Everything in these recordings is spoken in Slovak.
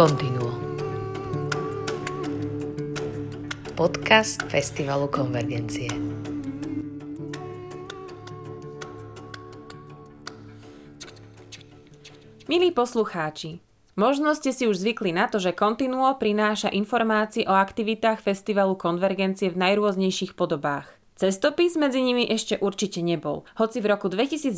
Continuo. Podcast Festivalu Konvergencie. Milí poslucháči, možno ste si už zvykli na to, že Continuo prináša informácie o aktivitách Festivalu Konvergencie v najrôznejších podobách. Cestopis medzi nimi ešte určite nebol. Hoci v roku 2019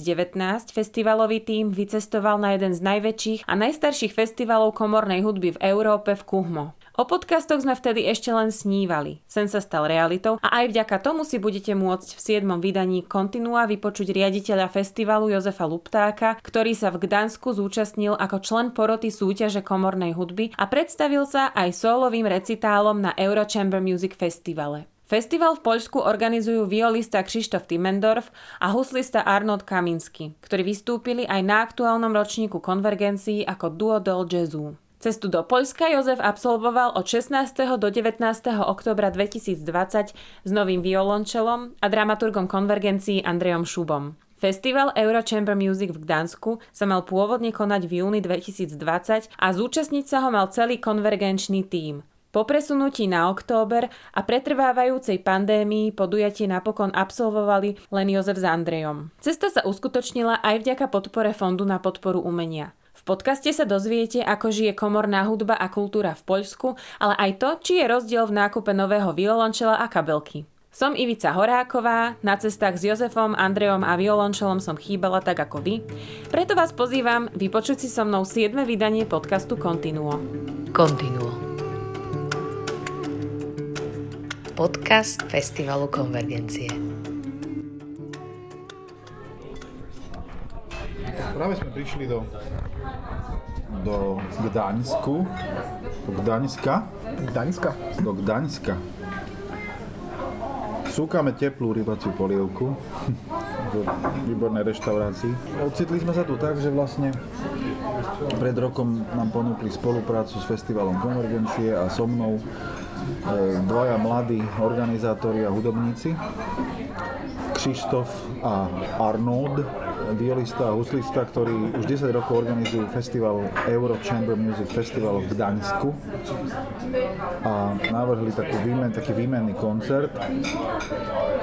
festivalový tím vycestoval na jeden z najväčších a najstarších festivalov komornej hudby v Európe v Kuhmo. O podcastoch sme vtedy ešte len snívali. Sen sa stal realitou a aj vďaka tomu si budete môcť v 7. vydaní Kontinua vypočuť riaditeľa festivalu Jozefa Luptáka, ktorý sa v Gdansku zúčastnil ako člen poroty súťaže komornej hudby a predstavil sa aj solovým recitálom na Euro Chamber Music Festivale. Festival v Poľsku organizujú violista Krištof Timmendorf a huslista Arnold Kaminsky, ktorí vystúpili aj na aktuálnom ročníku konvergencií ako duo del jazzu. Cestu do Poľska Jozef absolvoval od 16. do 19. oktobra 2020 s novým violončelom a dramaturgom konvergencií Andrejom Šubom. Festival Euro Chamber Music v Gdansku sa mal pôvodne konať v júni 2020 a zúčastniť sa ho mal celý konvergenčný tím – po presunutí na október a pretrvávajúcej pandémii podujatie napokon absolvovali len Jozef s Andrejom. Cesta sa uskutočnila aj vďaka podpore Fondu na podporu umenia. V podcaste sa dozviete, ako žije komorná hudba a kultúra v Poľsku, ale aj to, či je rozdiel v nákupe nového violončela a kabelky. Som Ivica Horáková, na cestách s Jozefom, Andrejom a violončelom som chýbala tak ako vy, preto vás pozývam vypočuť si so mnou 7. vydanie podcastu Continuo. Continuo. Podcast Festivalu Konvergencie. Práve sme prišli do, do Gdaňsku, do Gdaňska. Gdaňska? Do Gdaňska. Súkame teplú rybaciu polievku v výbornej reštaurácii. Ocitli sme sa tu tak, že vlastne pred rokom nám ponúkli spoluprácu s Festivalom Konvergencie a so mnou dvaja mladí organizátori a hudobníci, Krištof a Arnold, violista a huslista, ktorí už 10 rokov organizujú festival Euro Chamber Music Festival v Gdaňsku a navrhli takú výmen, taký výmenný koncert.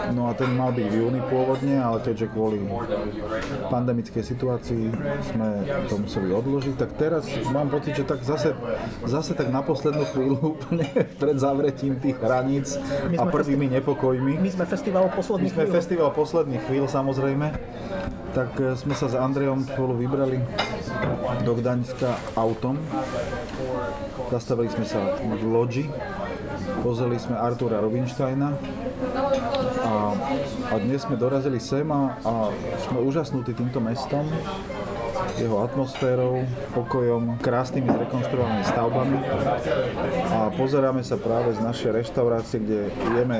No a ten mal byť v júni pôvodne, ale keďže kvôli pandemickej situácii sme to museli odložiť, tak teraz mám pocit, že tak zase, zase tak na poslednú chvíľu úplne pred zavretím tých hraníc a prvými nepokojmi. My sme festival posledných My sme chvíľ. festival posledných chvíľ samozrejme tak e, sme sa s Andrejom spolu vybrali do Gdaňska autom. Zastavili sme sa v Lodži, pozreli sme Artura Robinsteina a, a dnes sme dorazili sem a, a sme úžasnutí týmto mestom jeho atmosférou, pokojom, krásnymi zrekonštruovanými stavbami a pozeráme sa práve z našej reštaurácie, kde jeme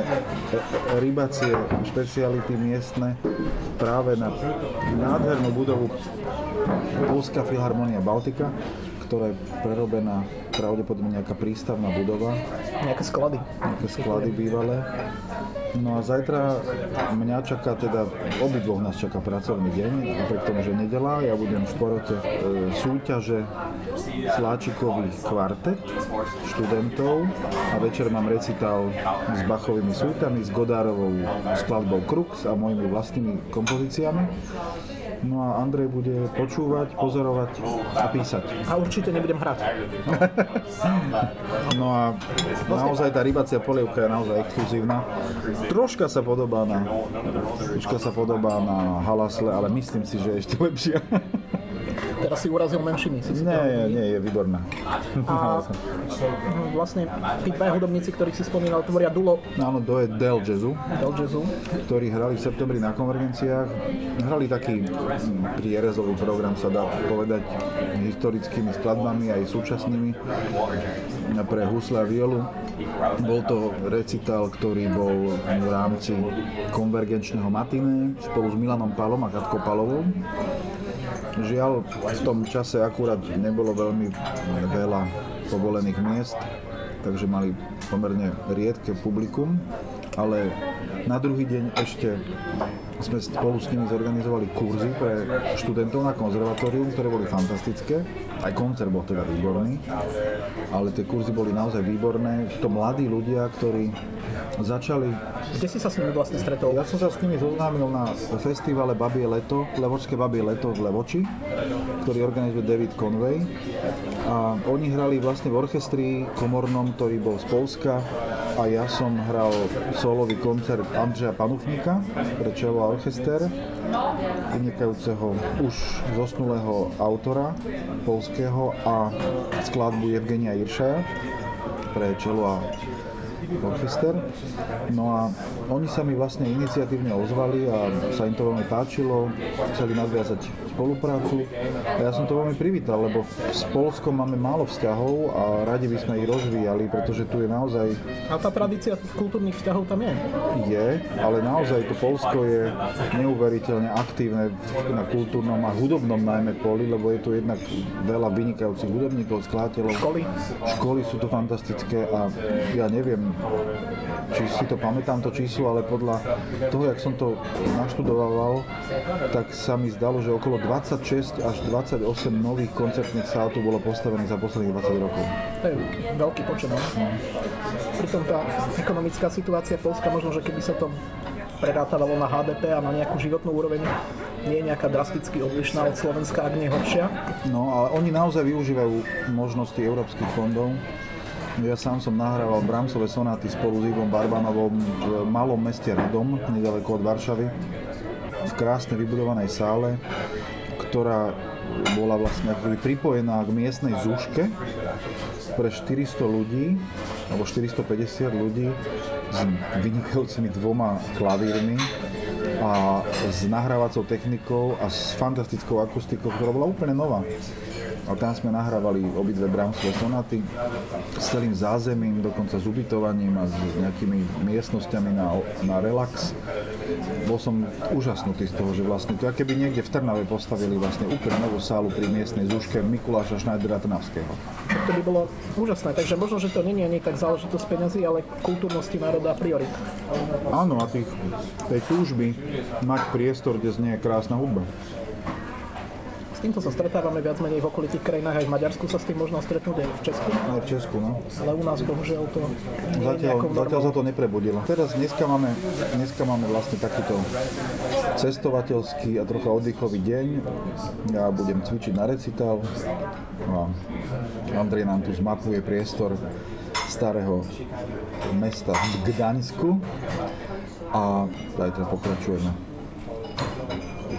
rybacie špeciality miestne práve na nádhernú budovu Polská filharmonia Baltika, ktorá je prerobená pravdepodobne nejaká prístavná budova. Nejaké sklady. Nejaké sklady bývalé. No a zajtra mňa čaká teda, obidvoch nás čaká pracovný deň, napriek tomu, že nedela, ja budem v porote e, súťaže Sláčikový kvartet študentov a večer mám recitál s Bachovými sútami, s Godárovou skladbou Krux a mojimi vlastnými kompozíciami. No a Andrej bude počúvať, pozorovať a písať. A určite nebudem hrať. No a naozaj tá rybacia polievka je naozaj exkluzívna. Troška sa podobá na, troška sa podobá na halasle, ale myslím si, že je ešte lepšia. Teraz si urazil menšiny. Si Nie, nie, nie, je výborná. A vlastne tí dvaja hudobníci, ktorých si spomínal, tvoria dulo Áno, to je Del Jazzu, Del Jazzu. ktorí hrali v septembri na konvergenciách. Hrali taký mm, prierezový program, sa dá povedať, historickými skladbami aj súčasnými pre husle a violu. Bol to recital, ktorý bol v rámci konvergenčného matiné spolu s Milanom Palom a Katkou Palovou. Žiaľ, v tom čase akurát nebolo veľmi veľa povolených miest, takže mali pomerne riedke publikum, ale na druhý deň ešte sme spolu s nimi zorganizovali kurzy pre študentov na konzervatórium, ktoré boli fantastické. Aj koncert bol teda výborný. ale tie kurzy boli naozaj výborné. To mladí ľudia, ktorí začali... Kde si sa s nimi vlastne stretol? Ja som sa s nimi zoznámil na festivale Babie leto, Levočské Babie leto v Levoči, ktorý organizuje David Conway. A oni hrali vlastne v orchestri komornom, ktorý bol z Polska a ja som hral solový koncert Andreja Panufníka pre čelo a orchester vynikajúceho už zosnulého autora polského a skladbu Evgenia Iršaja pre čelo a orchester. No a oni sa mi vlastne iniciatívne ozvali a sa im to veľmi páčilo, chceli nadviazať spoluprácu a ja som to veľmi privítal, lebo s Polskom máme málo vzťahov a radi by sme ich rozvíjali, pretože tu je naozaj... A tá tradícia kultúrnych vzťahov tam je? Je, ale naozaj to Polsko je neuveriteľne aktívne na kultúrnom a hudobnom najmä poli, lebo je tu jednak veľa vynikajúcich hudobníkov, skladateľov. Školy? Školy sú tu fantastické a ja neviem, či si to pamätám to číslo, ale podľa toho, jak som to naštudoval, tak sa mi zdalo, že okolo 26 až 28 nových koncertných sál tu bolo postavených za posledných 20 rokov. To je veľký počet. No? Pritom tá ekonomická situácia Polska, možno, že keby sa to prerátavalo na HDP a na nejakú životnú úroveň, nie je nejaká drasticky odlišná od Slovenska, ak nie horšia. No, ale oni naozaj využívajú možnosti európskych fondov ja sám som nahrával Brahmsové sonáty spolu s Ivom Barbanovom v malom meste Radom, nedaleko od Varšavy, v krásne vybudovanej sále, ktorá bola vlastne pripojená k miestnej zuške pre 400 ľudí, alebo 450 ľudí s vynikajúcimi dvoma klavírmi a s nahrávacou technikou a s fantastickou akustikou, ktorá bola úplne nová. A tam sme nahrávali obidve Brahmsové sonaty s celým zázemím, dokonca s ubytovaním a s nejakými miestnosťami na, na relax. Bol som úžasnutý z toho, že vlastne to keby niekde v Trnave postavili vlastne úplne novú sálu pri miestnej zúške Mikuláša Schneidera Trnavského. To by bolo úžasné, takže možno, že to je ani tak záležitosť peniazy, ale kultúrnosti národa a priorit. Áno, a tých, tej túžby mať priestor, kde znie krásna hudba. S týmto sa stretávame viac menej v okolitých krajinách, aj v Maďarsku sa s tým možno stretnúť aj v Česku. Aj v Česku, no. Ale u nás bohužiaľ to zatiaľ, zatiaľ sa to neprebudilo. Teraz dneska máme, dneska máme vlastne takýto cestovateľský a trocha oddychový deň. Ja budem cvičiť na recital a Andrej nám tu zmapuje priestor starého mesta v Gdaňsku a zajtra pokračujeme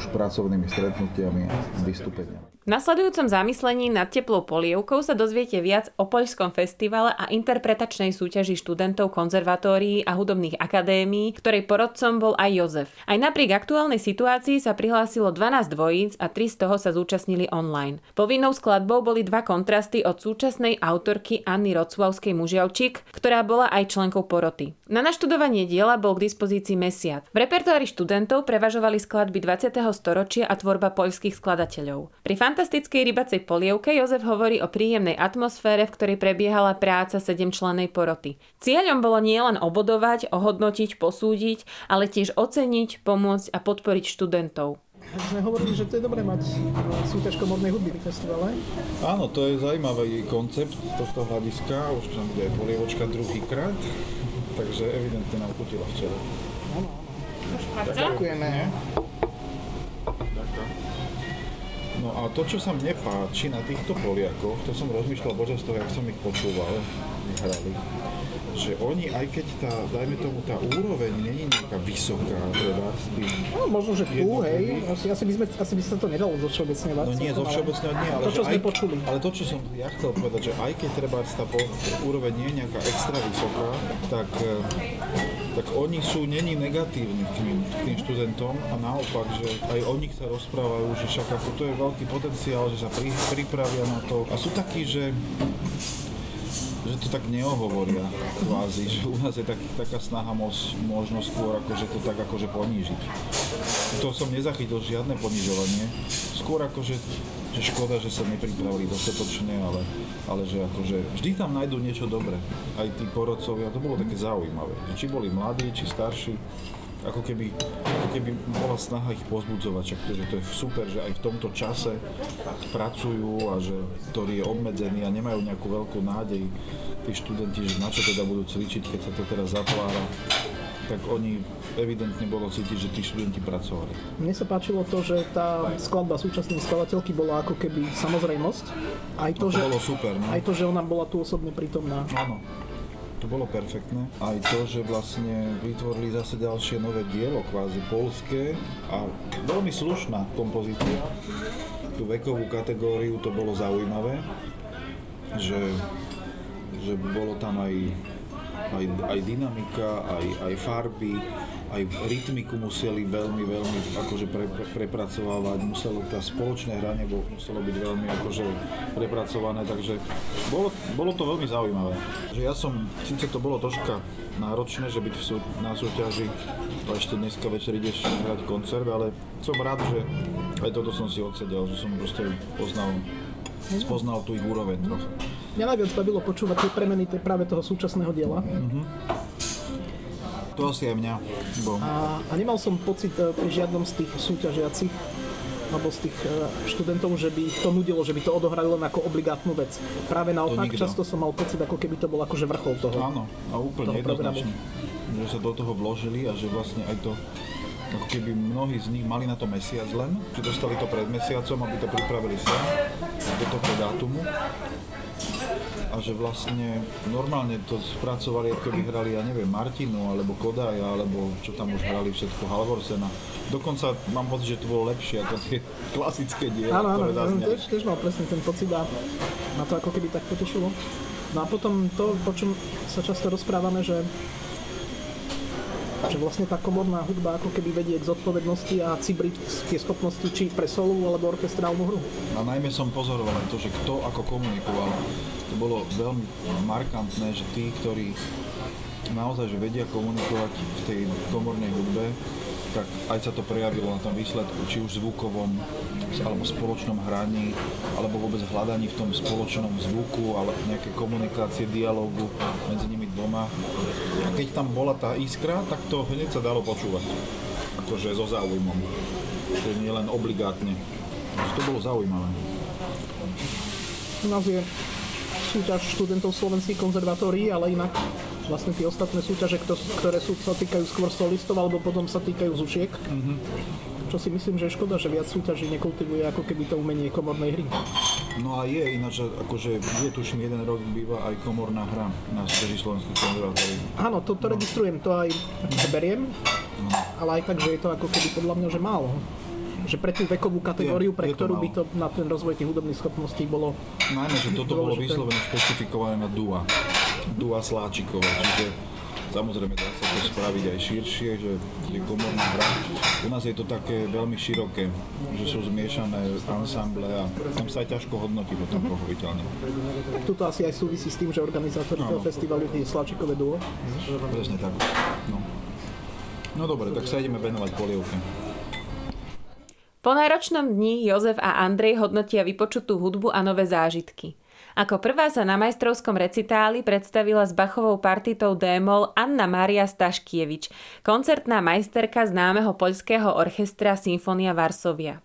už pracovnými stretnutiami vystúpeniami. V nasledujúcom zamyslení nad teplou polievkou sa dozviete viac o poľskom festivale a interpretačnej súťaži študentov konzervatórií a hudobných akadémií, ktorej porodcom bol aj Jozef. Aj napriek aktuálnej situácii sa prihlásilo 12 dvojíc a 3 z toho sa zúčastnili online. Povinnou skladbou boli dva kontrasty od súčasnej autorky Anny Rocvavskej Mužiavčík, ktorá bola aj členkou poroty. Na naštudovanie diela bol k dispozícii mesiac. V repertoári študentov prevažovali skladby 20. storočia a tvorba poľských skladateľov. Pri fantastickej rybacej polievke Jozef hovorí o príjemnej atmosfére, v ktorej prebiehala práca sedemčlennej poroty. Cieľom bolo nielen obodovať, ohodnotiť, posúdiť, ale tiež oceniť, pomôcť a podporiť študentov. Sme hovorili, že to je dobré mať súťaž komornej hudby v festivale. Áno, to je zaujímavý koncept z tohto hľadiska. Už tam bude aj polievočka druhýkrát, takže evidentne nám chutila včera. Áno, áno. Ďakujeme. No a to, čo sa mne páči na týchto Poliakoch, to som rozmýšľal počas toho, jak som ich počúval, hrali, že oni, aj keď tá, dajme tomu, tá úroveň není nejaká vysoká, teda tých No, možno, že tu, hej, asi, asi, by sme, asi by sa to nedalo zo všeobecňovať. No nie, zo všeobecného nie, ale To, čo sme aj, počuli. Ale to, čo som ja chcel povedať, že aj keď treba tá po- úroveň nie je nejaká extra vysoká, tak, eh, tak oni sú není negatívni k tým, k tým študentom a naopak, že aj o nich sa rozprávajú, že však ako to je veľký potenciál, že sa pri, pripravia na to a sú takí, že to tak neohovoria kvázi, že u nás je tak, taká snaha moc, možno skôr akože to tak akože ponížiť. To som nezachytil žiadne ponižovanie, skôr akože že škoda, že sa nepripravili dostatočne, ale, ale že akože vždy tam nájdú niečo dobré. Aj tí porodcovia, to bolo také zaujímavé. Či boli mladí, či starší, ako keby, ako keby bola snaha ich pozbudzovať, však to, že to je super, že aj v tomto čase pracujú a že ktorý je obmedzený a nemajú nejakú veľkú nádej tí študenti, že na čo teda budú cvičiť, keď sa to teraz zatvára tak oni evidentne bolo cítiť, že tí študenti pracovali. Mne sa páčilo to, že tá skladba súčasnej skladateľky bola ako keby samozrejmosť. Aj to, No to že, bolo super, no. aj to, že ona bola tu osobne prítomná. Áno, to bolo perfektné. Aj to, že vlastne vytvorili zase ďalšie nové dielo, kvázi polské a veľmi slušná kompozícia. Tú vekovú kategóriu to bolo zaujímavé, že, že bolo tam aj, aj, aj dynamika, aj, aj farby, aj rytmiku museli veľmi, veľmi akože pre, pre, prepracovávať, muselo tá spoločné hranie bolo, muselo byť veľmi akože prepracované, takže bolo, bolo to veľmi zaujímavé. Že ja som, síce to bolo troška náročné, že byť v sú, na súťaži a ešte dneska večer ideš hrať koncert, ale som rád, že aj toto som si odsedel, že som proste poznal, spoznal tú ich úroveň trocha. Mňa najviac bavilo počúvať tie premeny práve toho súčasného diela. To asi aj mňa, bo A, a nemal som pocit e, pri žiadnom z tých súťažiacich alebo z tých e, študentov, že by ich to nudilo, že by to odohrali len ako obligátnu vec. Práve naopak, často som mal pocit, ako keby to bol akože vrchol toho. áno, a úplne jednoznačne, že sa do toho vložili a že vlastne aj to ako keby mnohí z nich mali na to mesiac len, že dostali to pred mesiacom, aby to pripravili sem, do toho dátumu. A že vlastne normálne to spracovali, ako keby hrali, ja neviem, Martinu, alebo Kodaja, alebo čo tam už hrali všetko, Halvorsena. Dokonca mám pocit, že to bolo lepšie ako tie klasické diela, Áno, áno, ktoré zazneli. tiež, tiež mal presne ten pocit a ma to ako keby tak potešilo. No a potom to, o čom sa často rozprávame, že že vlastne tá komorná hudba ako keby vedie k zodpovednosti a cibriť tie schopnosti či pre solovú alebo orchestrálnu hru. A najmä som pozoroval aj to, že kto ako komunikoval. To bolo veľmi markantné, že tí, ktorí naozaj že vedia komunikovať v tej komornej hudbe, tak aj sa to prejavilo na tom výsledku, či už zvukovom, alebo spoločnom hraní, alebo vôbec hľadaní v tom spoločnom zvuku, ale nejaké komunikácie, dialógu medzi nimi dvoma. A keď tam bola tá iskra, tak to hneď sa dalo počúvať. Akože so záujmom. To nie len obligátne. To bolo zaujímavé. Nás je súťaž študentov slovenských konzervatórií, ale inak vlastne tie ostatné súťaže, kto- ktoré sú, sa týkajú skôr solistov alebo potom sa týkajú zušiek. Čo si myslím, že je škoda, že viac súťaží nekultivuje ako keby to umenie komornej hry. No a je ináč, že akože je tuším jeden rok býva aj komorná hra na súťaži slovenských konzervatórií. Áno, to, to registrujem, to aj akože beriem, ale aj tak, že je to ako keby podľa mňa, že málo. Že pre tú vekovú kategóriu, Je- pre je to ktorú málo. by to na ten rozvoj tých hudobných schopností bolo... Najmä, že toto bolo vyslovene špecifikované na dua. Dua Sláčikové, čiže samozrejme dá sa to spraviť aj širšie, že je komorná hra. U nás je to také veľmi široké, že sú zmiešané ansamble a tam sa aj ťažko hodnotí potom pochopiteľne. Tak tuto asi aj súvisí s tým, že organizátori toho Áno. festivalu je Slačikové duo. Presne tak. No. no dobre, tak sa ideme venovať polievke. Po náročnom dni Jozef a Andrej hodnotia vypočutú hudbu a nové zážitky. Ako prvá sa na majstrovskom recitáli predstavila s Bachovou partitou D-moll Anna Mária Staškievič, koncertná majsterka známeho poľského orchestra Symfónia Varsovia.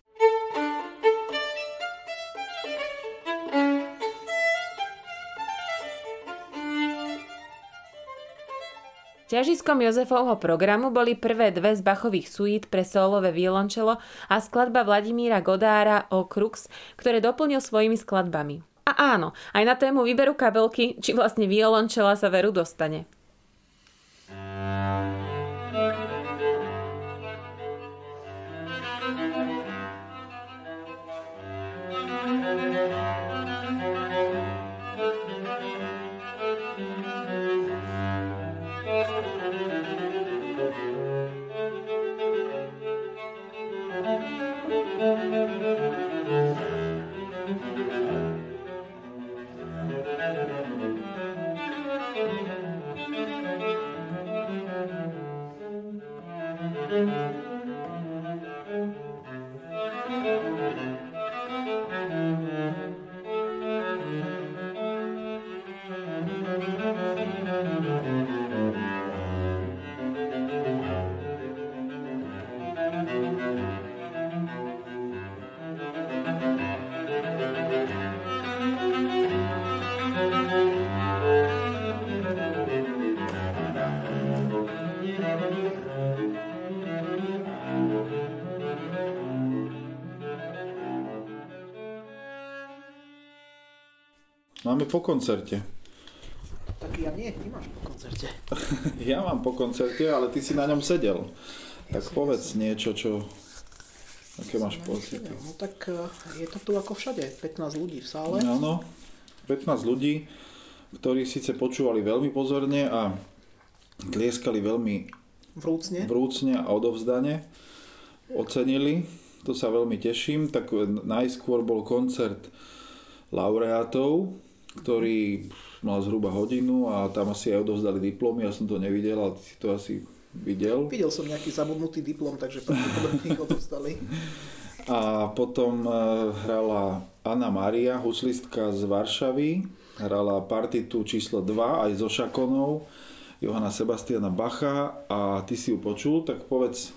Ťažiskom Jozefovho programu boli prvé dve z Bachových suít pre solové violončelo a skladba Vladimíra Godára o Krux, ktoré doplnil svojimi skladbami. A áno, aj na tému výberu kabelky, či vlastne violončela sa veru dostane. Máme po koncerte. Tak ja nie, ty máš po koncerte. Ja mám po koncerte, ale ty si na ňom sedel. Tak povedz niečo, čo... Aké máš pocity? No tak eh, je to tu ako všade, 15 ľudí v sále. Áno, 15 ľudí, ktorí síce počúvali veľmi pozorne a tlieskali veľmi Vrúcne. vrúcne a odovzdane. Ocenili, to sa veľmi teším. Tak najskôr bol koncert laureátov, ktorý mal zhruba hodinu a tam asi aj odovzdali diplomy. Ja som to nevidel, ale ty si to asi videl. Videl som nejaký zabudnutý diplom, takže pravdepodobne ich odostali. A potom eh, hrala Anna Maria, huslistka z Varšavy. Hrala partitu číslo 2 aj so Šakonou. Johana Sebastiana Bacha a ty si ju počul, tak povedz,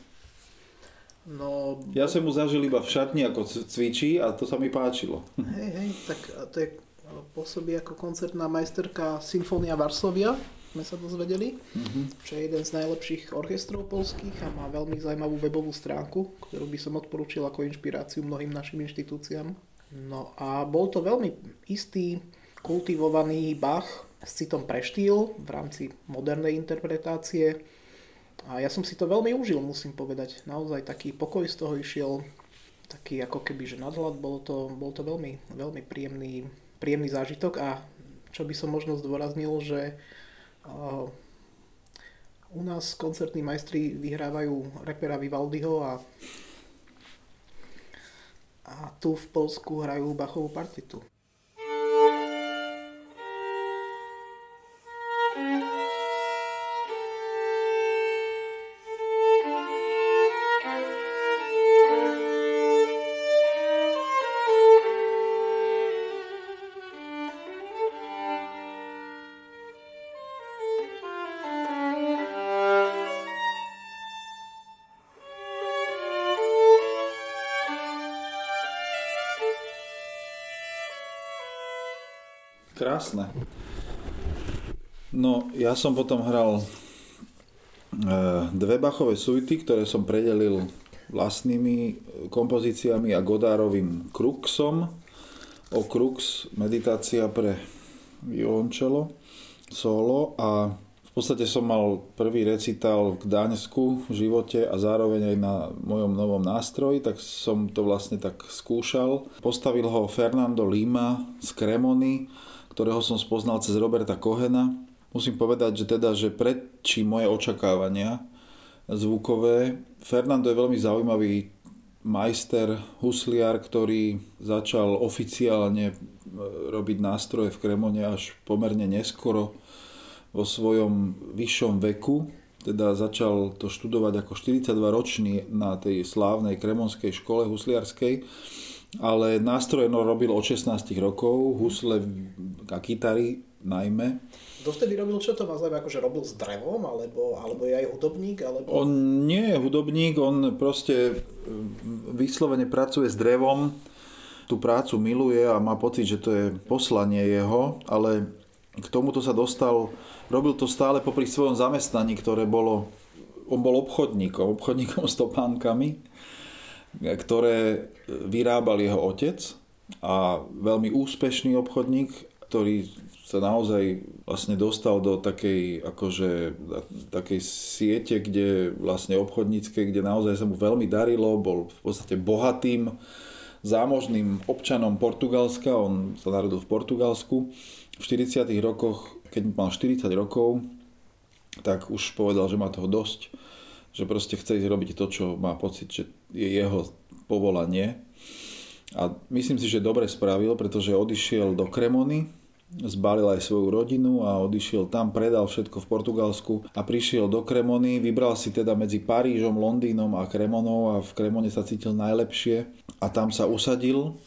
No, ja som mu zažil iba v šatni, ako cvičí a to sa mi páčilo. hej, hej, tak to je pôsobí ako koncertná majsterka Sinfónia Varsovia, sme sa dozvedeli, mm-hmm. čo je jeden z najlepších orchestrov polských a má veľmi zaujímavú webovú stránku, ktorú by som odporúčil ako inšpiráciu mnohým našim inštitúciám. No a bol to veľmi istý, kultivovaný Bach s citom pre štýl v rámci modernej interpretácie. A ja som si to veľmi užil, musím povedať. Naozaj taký pokoj z toho išiel, taký ako keby, že nadhľad, bol to, bol to veľmi, veľmi príjemný, príjemný zážitok a čo by som možno zdôraznil, že uh, u nás koncertní majstri vyhrávajú repera Vivaldiho a, a tu v Polsku hrajú Bachovú partitu. Krásne. No, ja som potom hral e, dve Bachové suity, ktoré som predelil vlastnými kompozíciami a Godárovým Kruxom. O Krux, meditácia pre violončelo, solo a v podstate som mal prvý recitál v Gdaňsku v živote a zároveň aj na mojom novom nástroji, tak som to vlastne tak skúšal. Postavil ho Fernando Lima z Kremony, ktorého som spoznal cez Roberta Kohena. Musím povedať, že teda, že predčí moje očakávania zvukové. Fernando je veľmi zaujímavý majster, husliar, ktorý začal oficiálne e, robiť nástroje v Kremone až pomerne neskoro vo svojom vyššom veku. Teda začal to študovať ako 42 ročný na tej slávnej kremonskej škole husliarskej ale nástroje no, robil od 16 rokov, husle a kytary najmä. Dovtedy robil čo to má zaujímavé, akože robil s drevom, alebo, alebo je aj hudobník? Alebo... On nie je hudobník, on proste vyslovene pracuje s drevom, tú prácu miluje a má pocit, že to je poslanie jeho, ale k tomuto sa dostal, robil to stále popri svojom zamestnaní, ktoré bolo, on bol obchodníkom, obchodníkom s topánkami ktoré vyrábal jeho otec a veľmi úspešný obchodník, ktorý sa naozaj vlastne dostal do takej, akože, takej siete, kde vlastne obchodníckej, kde naozaj sa mu veľmi darilo, bol v podstate bohatým, zámožným občanom Portugalska, on sa narodil v Portugalsku. V 40 rokoch, keď mal 40 rokov, tak už povedal, že má toho dosť že proste chce ísť robiť to, čo má pocit, že je jeho povolanie. A myslím si, že dobre spravil, pretože odišiel do Kremony, zbalil aj svoju rodinu a odišiel tam, predal všetko v Portugalsku a prišiel do Kremony, vybral si teda medzi Parížom, Londýnom a Kremonou a v Kremone sa cítil najlepšie a tam sa usadil.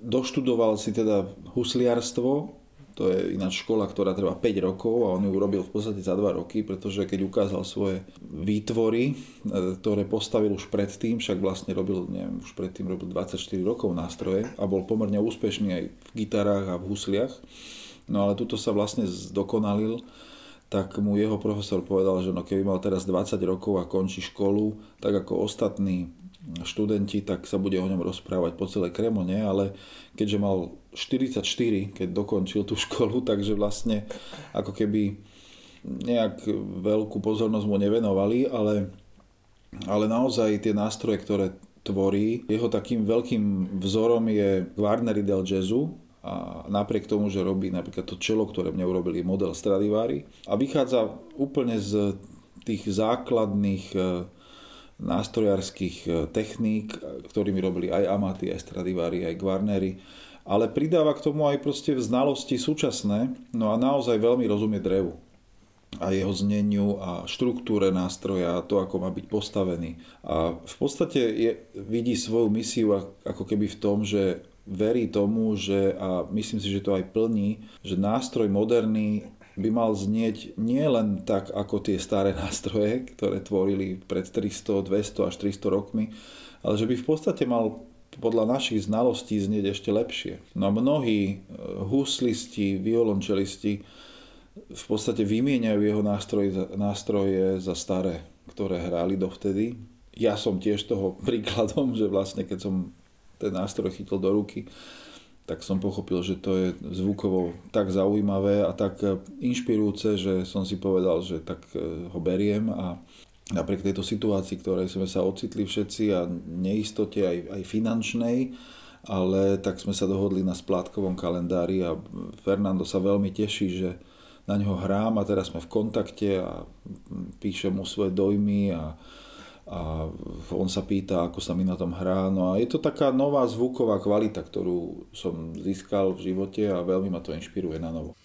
Doštudoval si teda husliarstvo to je ináč škola, ktorá trvá 5 rokov a on ju urobil v podstate za 2 roky, pretože keď ukázal svoje výtvory, e, ktoré postavil už predtým, však vlastne robil, neviem, už predtým robil 24 rokov nástroje a bol pomerne úspešný aj v gitarách a v husliach. No ale tuto sa vlastne zdokonalil, tak mu jeho profesor povedal, že no keby mal teraz 20 rokov a končí školu, tak ako ostatní študenti, tak sa bude o ňom rozprávať po celej Kremone, ale keďže mal 44, keď dokončil tú školu, takže vlastne ako keby nejak veľkú pozornosť mu nevenovali, ale, ale naozaj tie nástroje, ktoré tvorí, jeho takým veľkým vzorom je Guarneri del Jazzu, a napriek tomu, že robí napríklad to čelo, ktoré mne urobili model Stradivari a vychádza úplne z tých základných e, nástrojárskych e, techník, ktorými robili aj Amati, aj Stradivari, aj Guarneri, ale pridáva k tomu aj proste znalosti súčasné, no a naozaj veľmi rozumie drevu a jeho zneniu a štruktúre nástroja a to, ako má byť postavený. A v podstate je, vidí svoju misiu ako keby v tom, že verí tomu, že, a myslím si, že to aj plní, že nástroj moderný by mal znieť nie len tak ako tie staré nástroje, ktoré tvorili pred 300, 200 až 300 rokmi, ale že by v podstate mal podľa našich znalostí znieť ešte lepšie. No a mnohí e, huslisti, violončelisti v podstate vymieňajú jeho nástroje, nástroje za staré, ktoré hrali dovtedy. Ja som tiež toho príkladom, že vlastne keď som ten nástroj chytil do ruky, tak som pochopil, že to je zvukovo tak zaujímavé a tak inšpirujúce, že som si povedal, že tak e, ho beriem. A napriek tejto situácii, ktorej sme sa ocitli všetci a neistote aj, aj finančnej, ale tak sme sa dohodli na splátkovom kalendári a Fernando sa veľmi teší, že na ňo hrám a teraz sme v kontakte a píšem mu svoje dojmy a, a on sa pýta, ako sa mi na tom hrá. No a je to taká nová zvuková kvalita, ktorú som získal v živote a veľmi ma to inšpiruje na novo.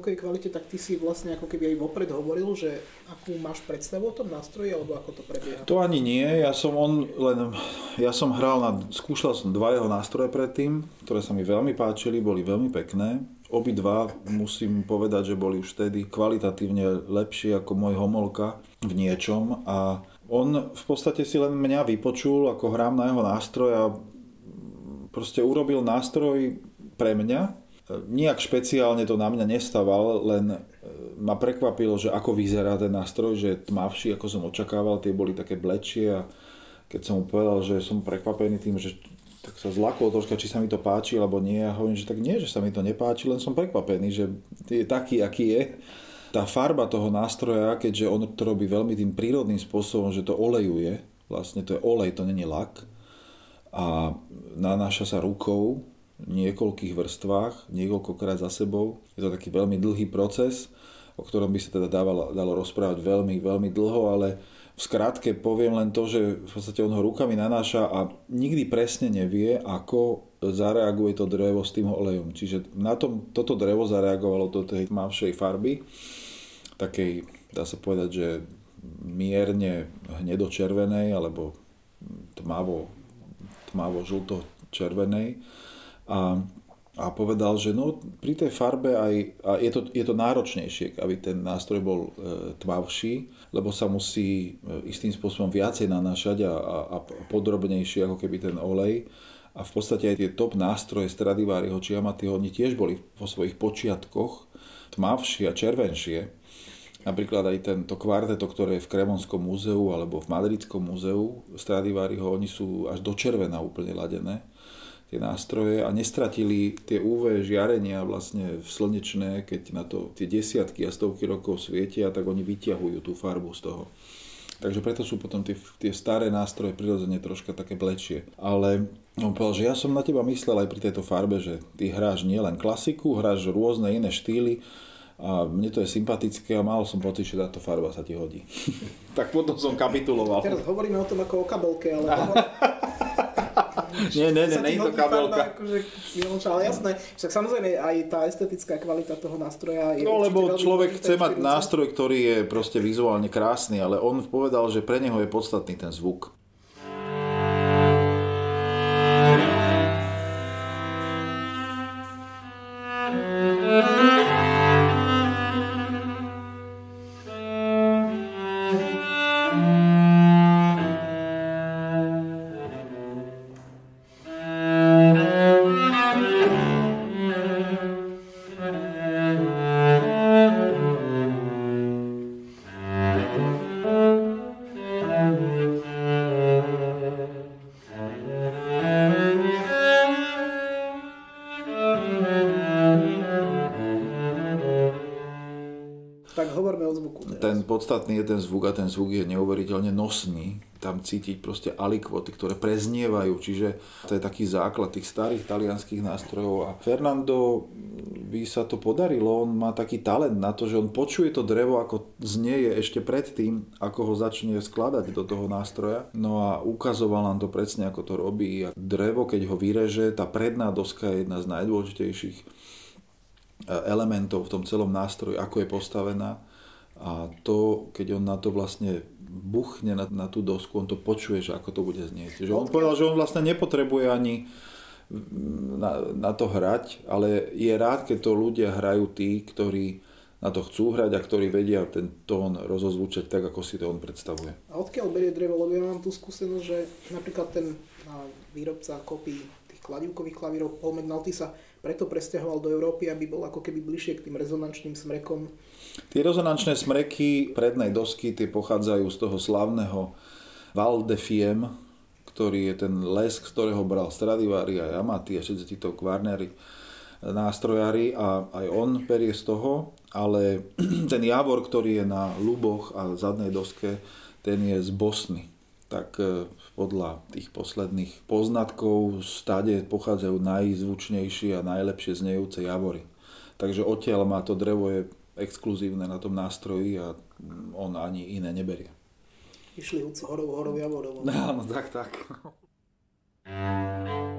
Zvukovej kvalite, tak ty si vlastne ako keby aj vopred hovoril, že akú máš predstavu o tom nástroji, alebo ako to prebieha? To ani nie, ja som on len, ja som hral na, skúšal som dva jeho nástroje predtým, ktoré sa mi veľmi páčili, boli veľmi pekné. Obidva musím povedať, že boli už vtedy kvalitatívne lepšie ako môj homolka v niečom a on v podstate si len mňa vypočul, ako hrám na jeho nástroj a proste urobil nástroj pre mňa, Nijak špeciálne to na mňa nestával, len e, ma prekvapilo, že ako vyzerá ten nástroj, že je tmavší, ako som očakával, tie boli také blečie a keď som mu povedal, že som prekvapený tým, že tak sa zlakol troška, či sa mi to páči alebo nie. A hovorím, že tak nie, že sa mi to nepáči, len som prekvapený, že je taký, aký je. Tá farba toho nástroja, keďže on to robí veľmi tým prírodným spôsobom, že to olejuje, vlastne to je olej, to není lak a nanáša sa rukou, niekoľkých vrstvách, niekoľkokrát za sebou. Je to taký veľmi dlhý proces, o ktorom by sa teda dávalo, dalo rozprávať veľmi, veľmi dlho, ale v skratke poviem len to, že v podstate on ho rukami nanáša a nikdy presne nevie, ako zareaguje to drevo s tým olejom. Čiže na tom, toto drevo zareagovalo do tej tmavšej farby, takej, dá sa povedať, že mierne hnedočervenej alebo tmavo, tmavo žlto-červenej a, a povedal, že no, pri tej farbe aj, a je to, je to náročnejšie, aby ten nástroj bol e, tmavší, lebo sa musí e, istým spôsobom viacej nanášať a, a, a podrobnejšie ako keby ten olej. A v podstate aj tie top nástroje Stradivariho či Amatiho, oni tiež boli vo svojich počiatkoch tmavšie a červenšie. Napríklad aj tento kvarteto, ktoré je v Kremonskom múzeu alebo v Madridskom múzeu Stradivariho, oni sú až do červena úplne ladené tie nástroje a nestratili tie UV žiarenia vlastne v slnečné, keď na to tie desiatky a stovky rokov svietia, tak oni vyťahujú tú farbu z toho. Takže preto sú potom tie, tie staré nástroje prirodzene troška také blečie. Ale on povedal, že ja som na teba myslel aj pri tejto farbe, že ty hráš nielen klasiku, hráš rôzne iné štýly, a mne to je sympatické a mal som pocit, že táto farba sa ti hodí. tak potom som kapituloval. Teraz hovoríme o tom ako o kabelke, ale... nie, nie, nie, nie je to kabelka. Akože, ale jasné, však samozrejme aj tá estetická kvalita toho nástroja je No lebo človek chce mať nástroj, ktorý je proste vizuálne krásny, ale on povedal, že pre neho je podstatný ten zvuk. Podstatný je ten zvuk a ten zvuk je neuveriteľne nosný. Tam cítiť proste alikvoty, ktoré preznievajú, čiže to je taký základ tých starých talianských nástrojov. A Fernando by sa to podarilo, on má taký talent na to, že on počuje to drevo, ako znieje ešte predtým, ako ho začne skladať do toho nástroja. No a ukazoval nám to presne, ako to robí. A drevo, keď ho vyreže, tá predná doska je jedna z najdôležitejších e, elementov v tom celom nástroji, ako je postavená a to, keď on na to vlastne buchne na, na tú dosku, on to počuje, že ako to bude znieť. Že on povedal, že on vlastne nepotrebuje ani na, na to hrať, ale je rád, keď to ľudia hrajú tí, ktorí na to chcú hrať a ktorí vedia ten tón rozozvučať tak, ako si to on predstavuje. A odkiaľ berie drevo? Lebo ja mám tú skúsenosť, že napríklad ten výrobca kopí tých kladivkových klavírov Paul McNulty sa preto presťahoval do Európy, aby bol ako keby bližšie k tým rezonančným smrekom Tie rezonančné smreky prednej dosky tie pochádzajú z toho slavného Val de Fiem, ktorý je ten les, ktorého bral Stradivari a Yamaty a všetci títo kvarnery nástrojári a aj on perie z toho, ale ten javor, ktorý je na luboch a zadnej doske, ten je z Bosny. Tak e, podľa tých posledných poznatkov stade pochádzajú najzvučnejšie a najlepšie znejúce javory. Takže odtiaľ má to drevo je exkluzívne na tom nástroji a on ani iné neberie. Išli hudci horov, horov, javorov. Áno, tak, tak.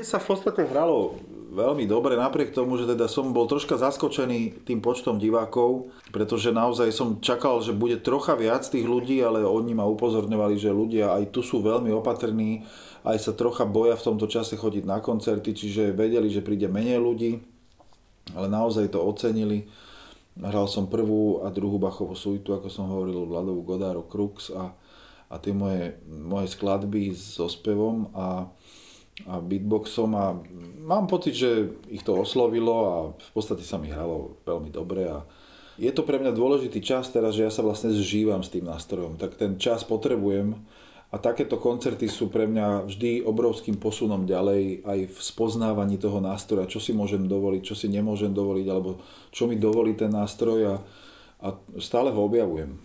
Mne sa v podstate hralo veľmi dobre, napriek tomu, že teda som bol troška zaskočený tým počtom divákov, pretože naozaj som čakal, že bude trocha viac tých ľudí, ale oni ma upozorňovali, že ľudia aj tu sú veľmi opatrní, aj sa trocha boja v tomto čase chodiť na koncerty, čiže vedeli, že príde menej ľudí, ale naozaj to ocenili. Hral som prvú a druhú Bachovú suitu, ako som hovoril, Vladovú Godáro Krux a, a tie moje, moje skladby so spevom a a beatboxom a mám pocit, že ich to oslovilo a v podstate sa mi hralo veľmi dobre a je to pre mňa dôležitý čas teraz, že ja sa vlastne zžívam s tým nástrojom, tak ten čas potrebujem a takéto koncerty sú pre mňa vždy obrovským posunom ďalej aj v spoznávaní toho nástroja, čo si môžem dovoliť, čo si nemôžem dovoliť, alebo čo mi dovolí ten nástroj a, a stále ho objavujem.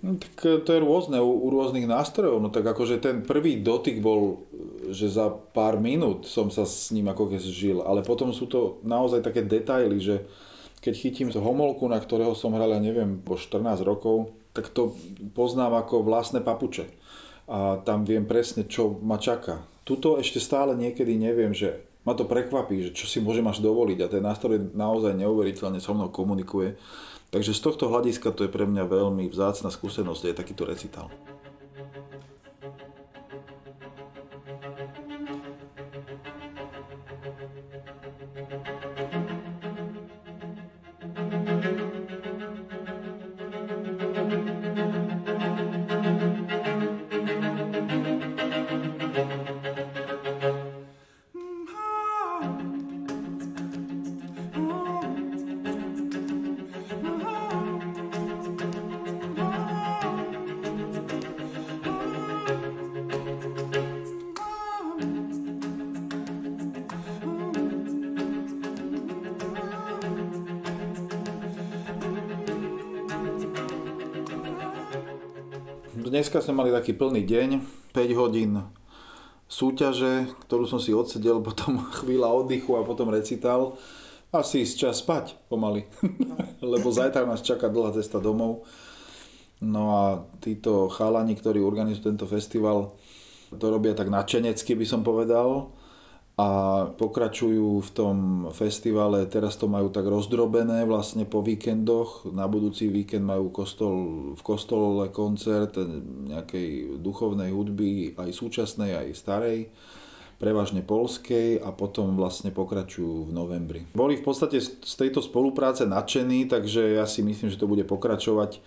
No, tak e, to je rôzne u, u rôznych nástrojov. No tak akože ten prvý dotyk bol, že za pár minút som sa s ním ako keď žil, ale potom sú to naozaj také detaily, že keď chytím z homolku, na ktorého som hral, ja neviem, po 14 rokov, tak to poznám ako vlastné papuče. A tam viem presne, čo ma čaká. Tuto ešte stále niekedy neviem, že ma to prekvapí, že čo si môžem až dovoliť a ten nástroj naozaj neuveriteľne so mnou komunikuje Takže z tohto hľadiska to je pre mňa veľmi vzácna skúsenosť, je takýto recitál. Dneska sme mali taký plný deň, 5 hodín súťaže, ktorú som si odsedel, potom chvíľa oddychu a potom recital. Asi ísť čas spať pomaly, lebo zajtra nás čaká dlhá cesta domov. No a títo chalani, ktorí organizujú tento festival, to robia tak nadšenecky by som povedal a pokračujú v tom festivale, teraz to majú tak rozdrobené vlastne po víkendoch, na budúci víkend majú kostol, v kostole koncert nejakej duchovnej hudby, aj súčasnej, aj starej, prevažne polskej a potom vlastne pokračujú v novembri. Boli v podstate z tejto spolupráce nadšení, takže ja si myslím, že to bude pokračovať.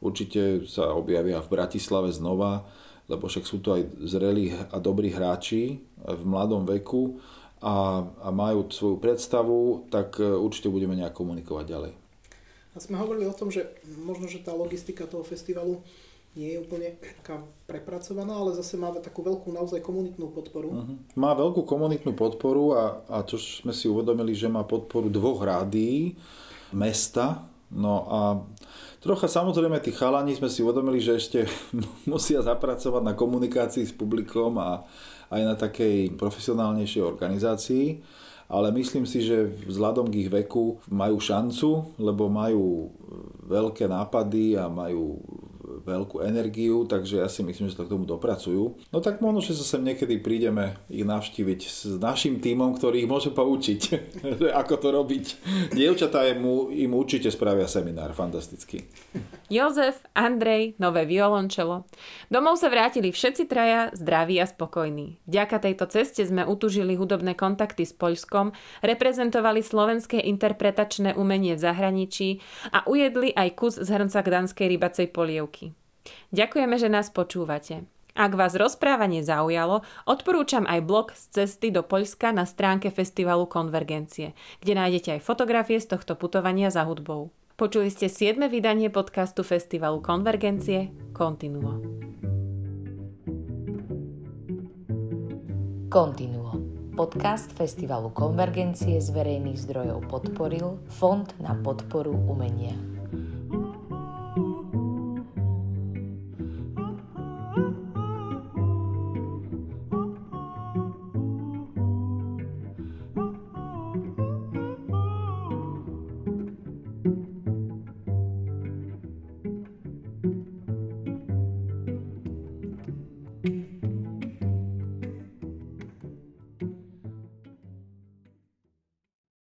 Určite sa objavia v Bratislave znova lebo však sú to aj zrelí a dobrí hráči v mladom veku a, a majú svoju predstavu, tak e, určite budeme nejak komunikovať ďalej. A sme hovorili o tom, že možno, že tá logistika toho festivalu nie je úplne taká prepracovaná, ale zase má takú veľkú naozaj komunitnú podporu. Uh-huh. Má veľkú komunitnú podporu a, a čo sme si uvedomili, že má podporu dvoch rádií, mesta, no a Trocha samozrejme tí chalani sme si uvedomili, že ešte musia zapracovať na komunikácii s publikom a aj na takej profesionálnejšej organizácii, ale myslím si, že vzhľadom k ich veku majú šancu, lebo majú veľké nápady a majú veľkú energiu, takže ja si myslím, že sa k tomu dopracujú. No tak možno, že sa sem niekedy prídeme ich navštíviť s našim tímom, ktorý ich môže poučiť, ako to robiť. Dievčatá im, určite spravia seminár, fantastický. Jozef, Andrej, nové violončelo. Domov sa vrátili všetci traja zdraví a spokojní. Vďaka tejto ceste sme utužili hudobné kontakty s Poľskom, reprezentovali slovenské interpretačné umenie v zahraničí a ujedli aj kus z hrnca Gdanskej rybacej polievky. Ďakujeme, že nás počúvate. Ak vás rozprávanie zaujalo, odporúčam aj blog z cesty do Poľska na stránke festivalu Konvergencie, kde nájdete aj fotografie z tohto putovania za hudbou. Počuli ste 7. vydanie podcastu festivalu Konvergencie Continuo. Continuo. Podcast festivalu Konvergencie z verejných zdrojov podporil Fond na podporu umenia.